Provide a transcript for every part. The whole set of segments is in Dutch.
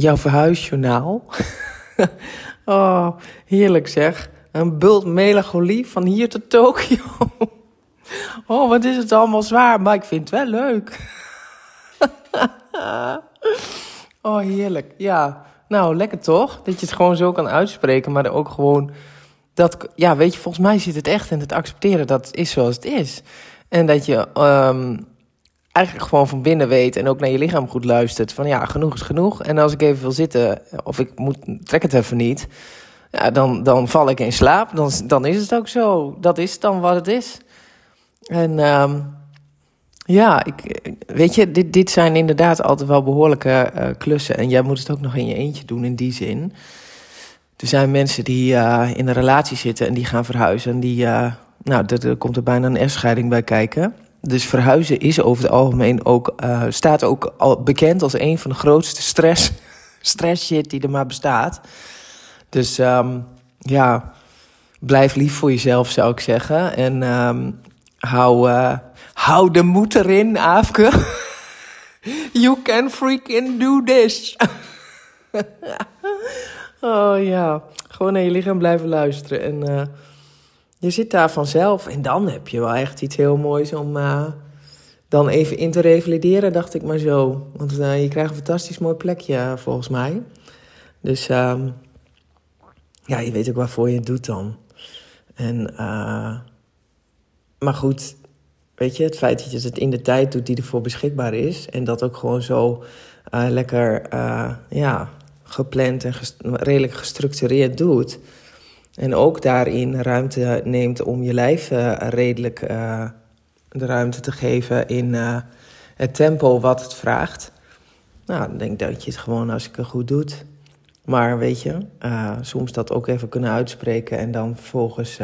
jouw verhuisjournaal. oh, heerlijk zeg. Een bult melancholie van hier tot Tokio. oh, wat is het allemaal zwaar, maar ik vind het wel leuk. oh, heerlijk. Ja, nou, lekker toch? Dat je het gewoon zo kan uitspreken, maar ook gewoon... Dat, ja, weet je, volgens mij zit het echt in het accepteren dat het is zoals het is. En dat je um, eigenlijk gewoon van binnen weet en ook naar je lichaam goed luistert. Van ja, genoeg is genoeg. En als ik even wil zitten, of ik moet, trek het even niet, ja, dan, dan val ik in slaap. Dan, dan is het ook zo. Dat is dan wat het is. En um, ja, ik, weet je, dit, dit zijn inderdaad altijd wel behoorlijke uh, klussen. En jij moet het ook nog in je eentje doen in die zin. Er zijn mensen die uh, in een relatie zitten en die gaan verhuizen. En die, uh, nou, er, er komt er bijna een echtscheiding bij kijken. Dus verhuizen is over het algemeen ook, uh, staat ook al bekend als een van de grootste stress, stress shit die er maar bestaat. Dus um, ja, blijf lief voor jezelf zou ik zeggen. En um, hou, uh, hou de moed erin, Aafke. you can freaking do this. oh ja, gewoon naar je lichaam blijven luisteren en... Uh, je zit daar vanzelf en dan heb je wel echt iets heel moois om uh, dan even in te revalideren, dacht ik maar zo. Want uh, je krijgt een fantastisch mooi plekje volgens mij. Dus uh, ja, je weet ook waarvoor je het doet dan. En, maar goed, weet je, het feit dat je het in de tijd doet die ervoor beschikbaar is. En dat ook gewoon zo lekker, ja, gepland en redelijk gestructureerd doet. En ook daarin ruimte neemt om je lijf uh, redelijk uh, de ruimte te geven in uh, het tempo wat het vraagt. Nou, dan denk dat je het gewoon als ik het goed doet. Maar weet je, soms dat ook even kunnen uitspreken en dan vervolgens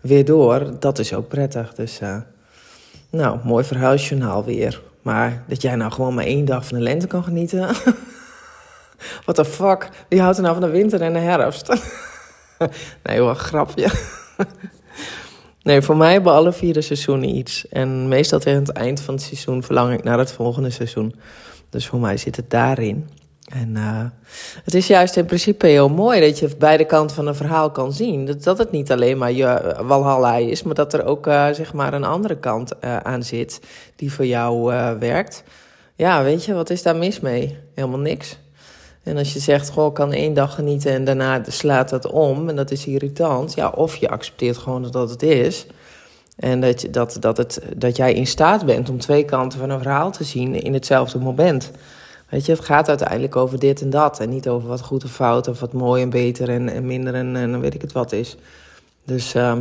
weer door, dat is ook prettig. Dus nou, mooi verhuisjournaal weer. Maar dat jij nou gewoon maar één dag van de lente kan genieten. What the fuck? Wie houdt er nou van de winter en de herfst? nee hoor, grapje. nee, voor mij hebben alle vier de seizoenen iets. En meestal tegen het eind van het seizoen verlang ik naar het volgende seizoen. Dus voor mij zit het daarin. En uh, het is juist in principe heel mooi dat je beide kanten van een verhaal kan zien. Dat, dat het niet alleen maar je walhalla is, maar dat er ook uh, zeg maar een andere kant uh, aan zit die voor jou werkt. Ja, weet je, wat is daar mis mee? Helemaal niks. En als je zegt, goh, ik kan één dag genieten en daarna slaat dat om en dat is irritant. Ja, of je accepteert gewoon dat het is. En dat, je, dat, dat, het, dat jij in staat bent om twee kanten van een verhaal te zien in hetzelfde moment. Weet je, het gaat uiteindelijk over dit en dat. En niet over wat goed of fout of wat mooi en beter en, en minder en, en weet ik het wat is. Dus uh,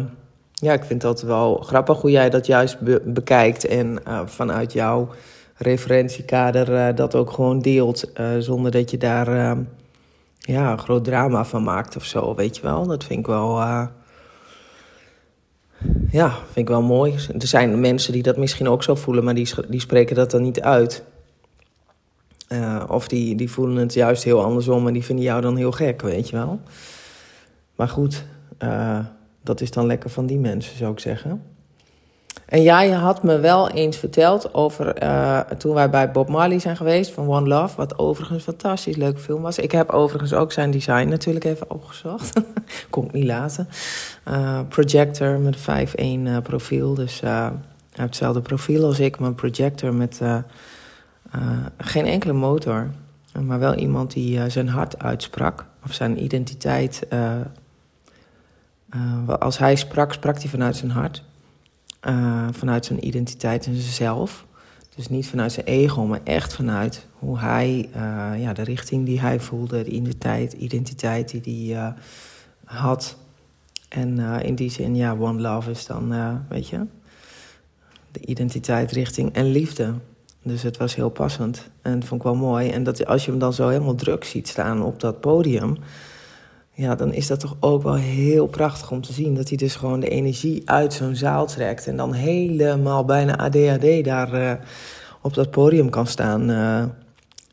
ja, ik vind dat wel grappig hoe jij dat juist be bekijkt. En uh, vanuit jouw referentiekader uh, dat ook gewoon deelt. Uh, zonder dat je daar uh, ja, groot drama van maakt of zo, weet je wel. Dat vind ik wel. ja, vind ik wel mooi. Er zijn mensen die dat misschien ook zo voelen, maar die, die spreken dat dan niet uit. of die, die voelen het juist heel andersom en die vinden jou dan heel gek, weet je wel. Maar goed, dat is dan lekker van die mensen, zou ik zeggen. En ja, je had me wel eens verteld over uh, toen wij bij Bob Marley zijn geweest van One Love, wat overigens een fantastisch leuke film was. Ik heb overigens ook zijn design natuurlijk even opgezocht. Ik niet laten. Uh, projector met 5.1 uh, profiel, dus hetzelfde profiel als ik, maar een projector met geen enkele motor. Maar wel iemand die zijn hart uitsprak, of zijn identiteit. als hij sprak, sprak hij vanuit zijn hart. Uh, vanuit zijn identiteit en zichzelf. Dus niet vanuit zijn ego, maar echt vanuit hoe hij, uh, ja, de richting die hij voelde, de identiteit, identiteit die hij uh, had. En in die zin, ja, One Love is dan, weet je, de identiteit, richting en liefde. Dus het was heel passend en vond ik wel mooi. En dat als je hem dan zo helemaal druk ziet staan op dat podium, ja, dan is dat toch ook wel heel prachtig om te zien. Dat hij dus gewoon de energie uit zo'n zaal trekt. En dan helemaal bijna ADHD daar uh, op dat podium kan staan uh,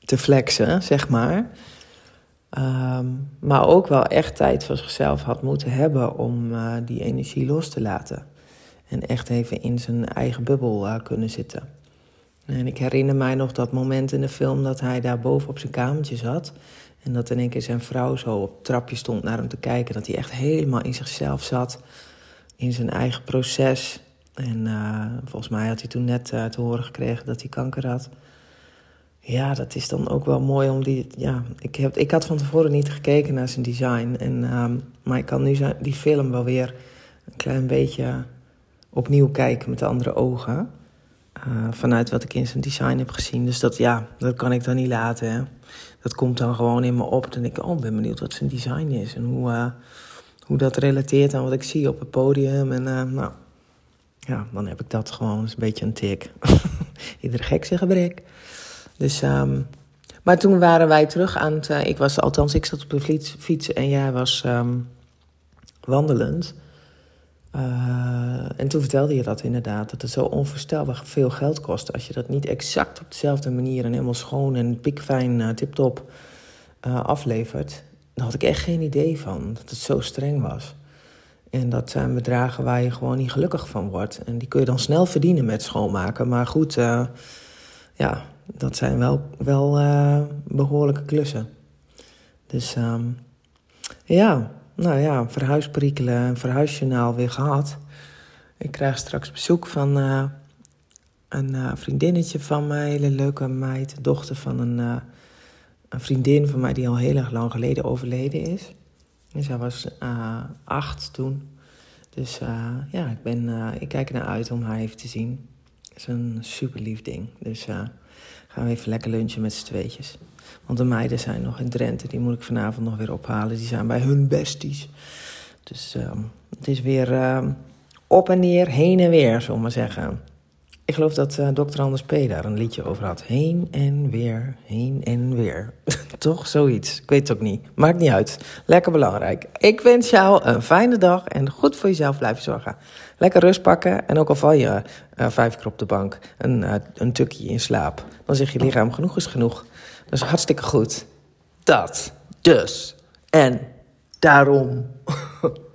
te flexen, zeg maar. Um, maar ook wel echt tijd voor zichzelf had moeten hebben om uh, die energie los te laten. En echt even in zijn eigen bubbel kunnen zitten. En ik herinner mij nog dat moment in de film dat hij daar boven op zijn kamertje zat. En dat in één keer zijn vrouw zo op het trapje stond naar hem te kijken. Dat hij echt helemaal in zichzelf zat. In zijn eigen proces. En uh, volgens mij had hij toen net uh, te horen gekregen dat hij kanker had. Ja, dat is dan ook wel mooi om die. Ja, ik, heb, ik had van tevoren niet gekeken naar zijn design. En, uh, maar ik kan nu zijn, die film wel weer een klein beetje opnieuw kijken met andere ogen. Uh, vanuit wat ik in zijn design heb gezien. Dus dat, ja, dat kan ik dan niet laten. Dat komt dan gewoon in me op. Dan denk ik, oh, ben benieuwd wat zijn design is. En hoe, uh, hoe dat relateert aan wat ik zie op het podium. En uh, nou, ja, dan heb ik dat gewoon. Is een beetje een tik. Iedere gek zijn gebrek. Dus, um, maar toen waren wij terug aan het... ik was, althans, ik zat op de fiets, en jij was um, wandelend. Uh, en toen vertelde je dat inderdaad, dat het zo onvoorstelbaar veel geld kost als je dat niet exact op dezelfde manier en helemaal schoon en pikfijn, uh, tip-top uh, aflevert. Daar had ik echt geen idee van, dat het zo streng was. En dat zijn bedragen waar je gewoon niet gelukkig van wordt. En die kun je dan snel verdienen met schoonmaken. Maar goed, ja, dat zijn wel, wel behoorlijke klussen. Dus um, ja, nou ja, verhuisperikelen, een verhuisjournaal weer gehad. Ik krijg straks bezoek van uh, een uh, vriendinnetje van mij, hele leuke meid, dochter van een, uh, een, vriendin van mij die al heel erg lang geleden overleden is. En zij was acht toen. Dus ja, ik, ben, ik kijk er naar uit om haar even te zien. Het is een super lief ding. Dus gaan we even lekker lunchen met z'n tweetjes. Want de meiden zijn nog in Drenthe. Die moet ik vanavond nog weer ophalen. Die zijn bij hun besties. Dus uh, het is weer uh, op en neer, heen en weer, zullen we maar zeggen. Ik geloof dat uh, Dr. Anders P. daar een liedje over had. Heen en weer, heen en weer. Toch zoiets. Ik weet het ook niet. Maakt niet uit. Lekker belangrijk. Ik wens jou een fijne dag en goed voor jezelf blijven zorgen. Lekker rust pakken en ook al val je uh, vijf keer op de bank, een, uh, een tukje in slaap. Dan zeg je lichaam genoeg is genoeg. Dat is hartstikke goed. Dat dus. En daarom.